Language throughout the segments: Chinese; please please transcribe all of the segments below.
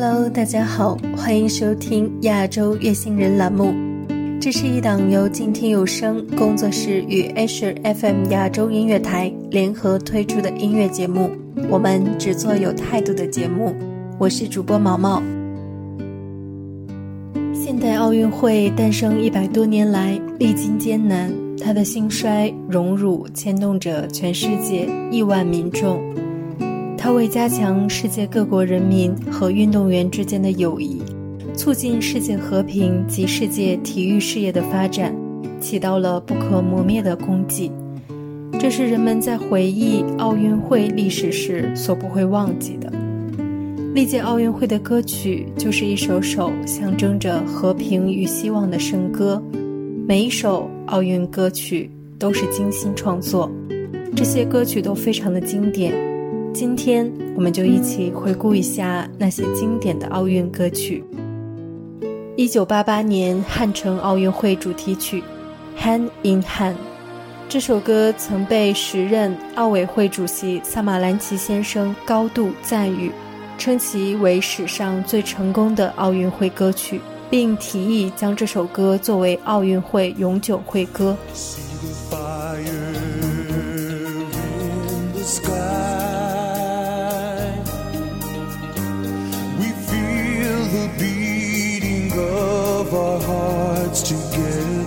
Hello，大家好，欢迎收听亚洲月星人栏目。这是一档由静听有声工作室与 Asher FM 亚洲音乐台联合推出的音乐节目。我们只做有态度的节目。我是主播毛毛。现代奥运会诞生一百多年来，历经艰难，它的兴衰荣辱牵动着全世界亿万民众。它为加强世界各国人民和运动员之间的友谊，促进世界和平及世界体育事业的发展，起到了不可磨灭的功绩。这是人们在回忆奥运会历史时所不会忘记的。历届奥运会的歌曲就是一首首象征着和平与希望的圣歌，每一首奥运歌曲都是精心创作，这些歌曲都非常的经典。今天，我们就一起回顾一下那些经典的奥运歌曲。一九八八年汉城奥运会主题曲《Hand in Hand》，这首歌曾被时任奥委会主席萨马兰奇先生高度赞誉，称其为史上最成功的奥运会歌曲，并提议将这首歌作为奥运会永久会歌。of our hearts together.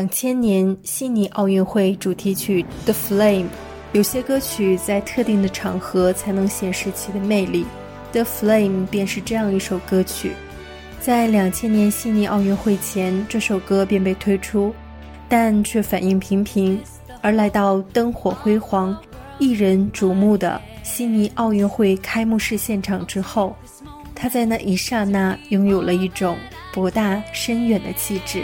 两千年悉尼奥运会主题曲《The Flame》，有些歌曲在特定的场合才能显示其的魅力，《The Flame》便是这样一首歌曲。在两千年悉尼奥运会前，这首歌便被推出，但却反应平平。而来到灯火辉煌、艺人瞩目的悉尼奥运会开幕式现场之后，他在那一刹那拥有了一种博大深远的气质。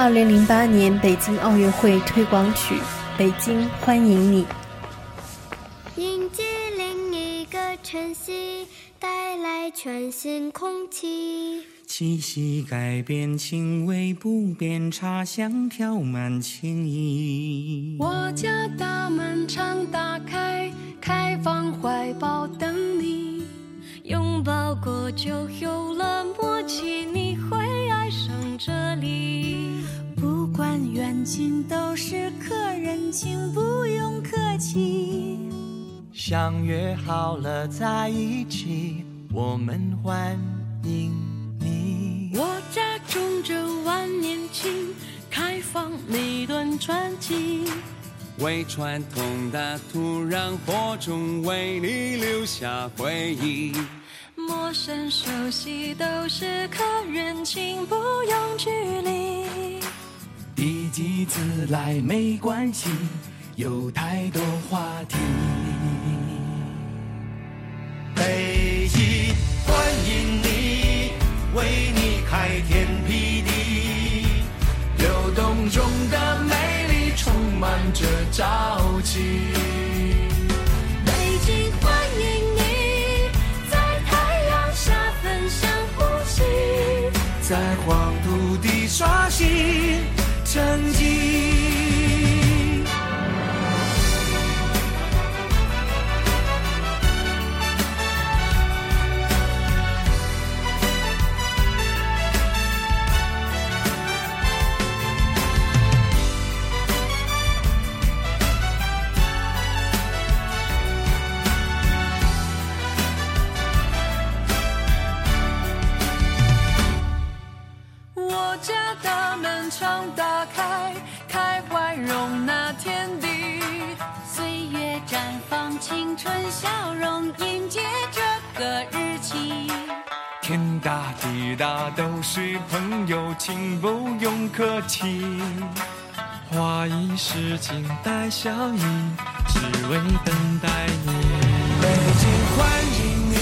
二零零八年北京奥运会推广曲《北京欢迎你》。迎接另一个晨曦，带来全新空气。气息改变，情味不变，茶香飘满情谊。我家大门常打开，开放怀抱等你。拥抱过就有了默契，你会爱上这里。不管远近都是客人，请不用客气。相约好了在一起，我们欢迎你。我家种着万年青，开放每段传奇。为传统的土壤播种，为你留下回忆。陌生熟悉都是客人，请不用距离。一己自来没关系，有太多话题。北京欢迎你，为你开天辟地，流动中的美丽充满着朝气。在黄土地刷新成绩。带笑意，只为等待你。北京欢迎你，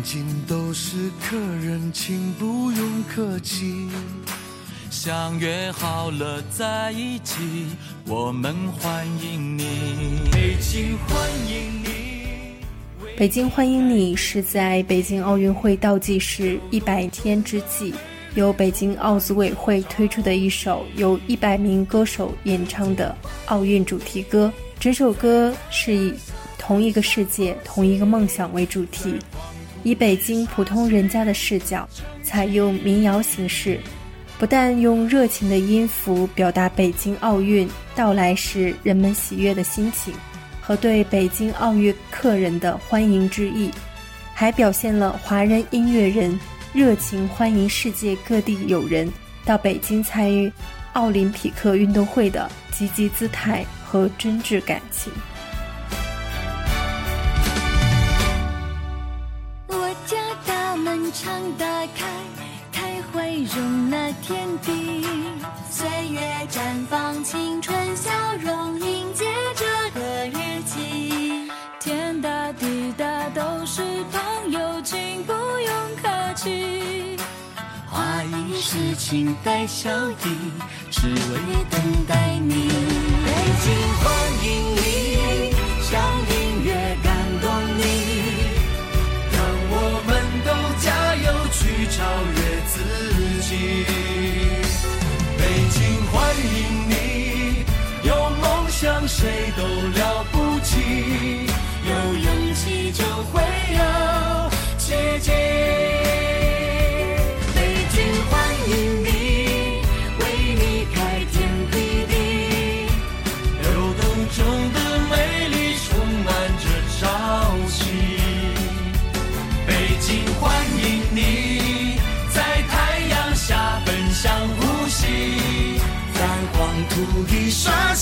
管远近都是客人，请不用客气。相约好了在一起，我们欢迎你。北京欢迎你。北京欢迎你是在北京奥运会倒计时一百天之际，由北京奥组委会推出的一首由一百名歌手演唱的奥运主题歌。整首歌是以同一个世界、同一个梦想为主题，以北京普通人家的视角，采用民谣形式，不但用热情的音符表达北京奥运到来时人们喜悦的心情。和对北京奥运客人的欢迎之意，还表现了华人音乐人热情欢迎世界各地友人到北京参与奥林匹克运动会的积极姿态和真挚感情。常打开，开怀容纳天地。岁月绽放青春笑容，迎接这个日期。天大地大都是朋友，请不用客气。花一世情带笑意，只为等待你。北京欢迎超越自己。北京欢迎你，有梦想谁都一刷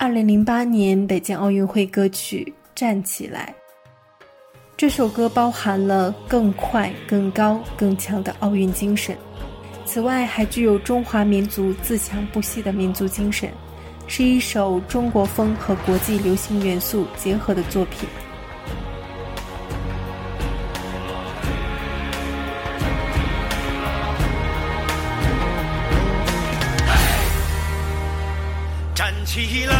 二零零八年北京奥运会歌曲站起来。这首歌包含了更快更高更强的奥运精神。此外还具有中华民族自强不息的民族精神是一首中国风和国际流行元素结合的作品。站起来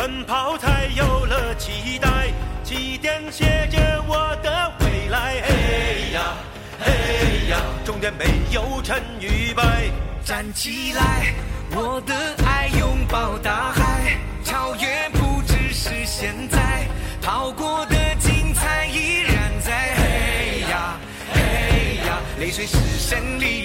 奔跑才有了期待起点写着我的未来嘿呀嘿呀终点没有成与败站起来我的爱拥抱大海超越不只是现在跑过的精彩依然在嘿呀嘿呀泪水是胜利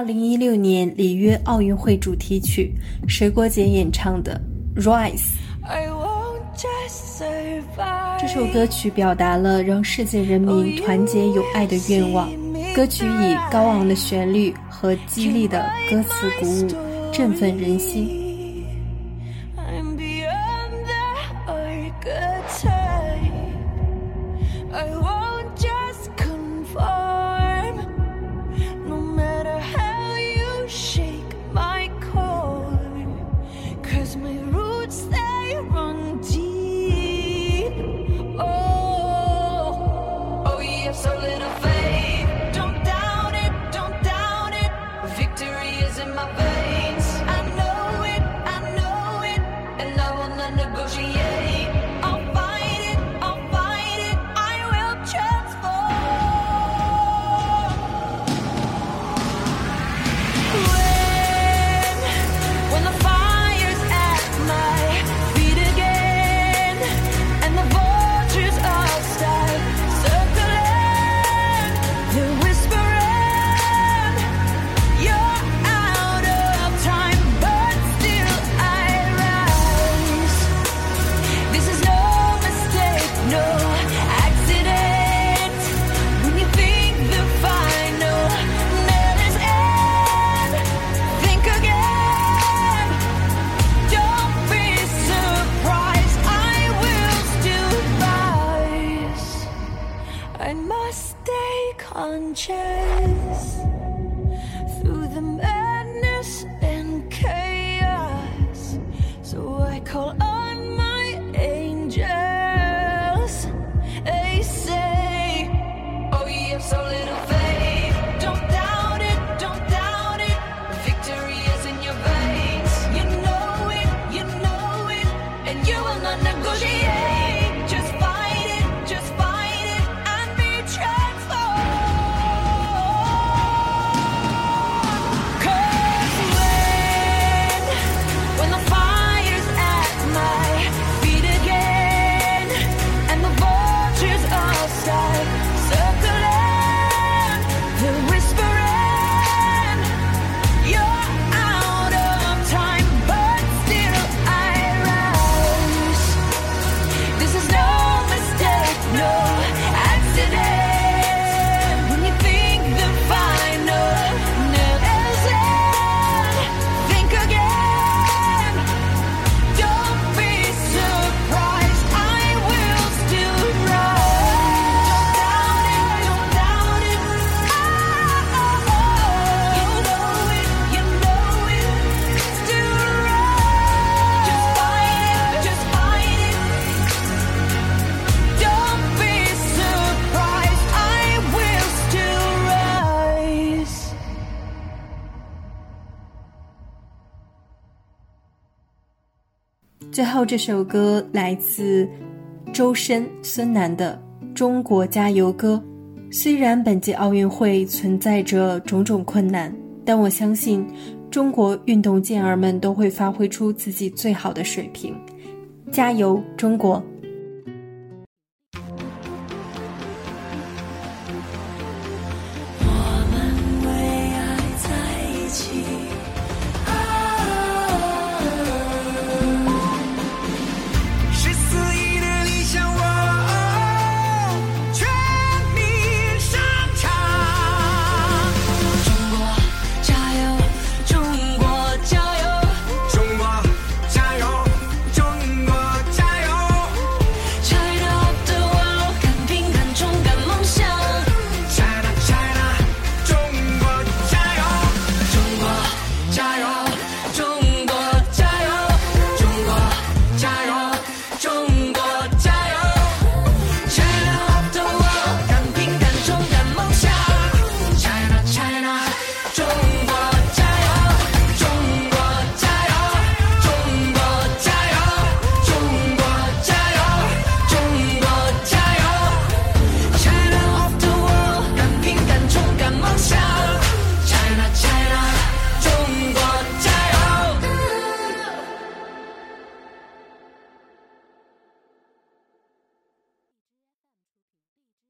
二零一六年里约奥运会主题曲水果姐演唱的 rise 这首歌曲表达了让世界人民团结友爱的愿望歌曲以高昂的旋律和激励的歌词鼓舞振奋人心。Chase through the 最后这首歌来自周深、孙楠的《中国加油歌》。虽然本届奥运会存在着种种困难，但我相信中国运动健儿们都会发挥出自己最好的水平。加油，中国！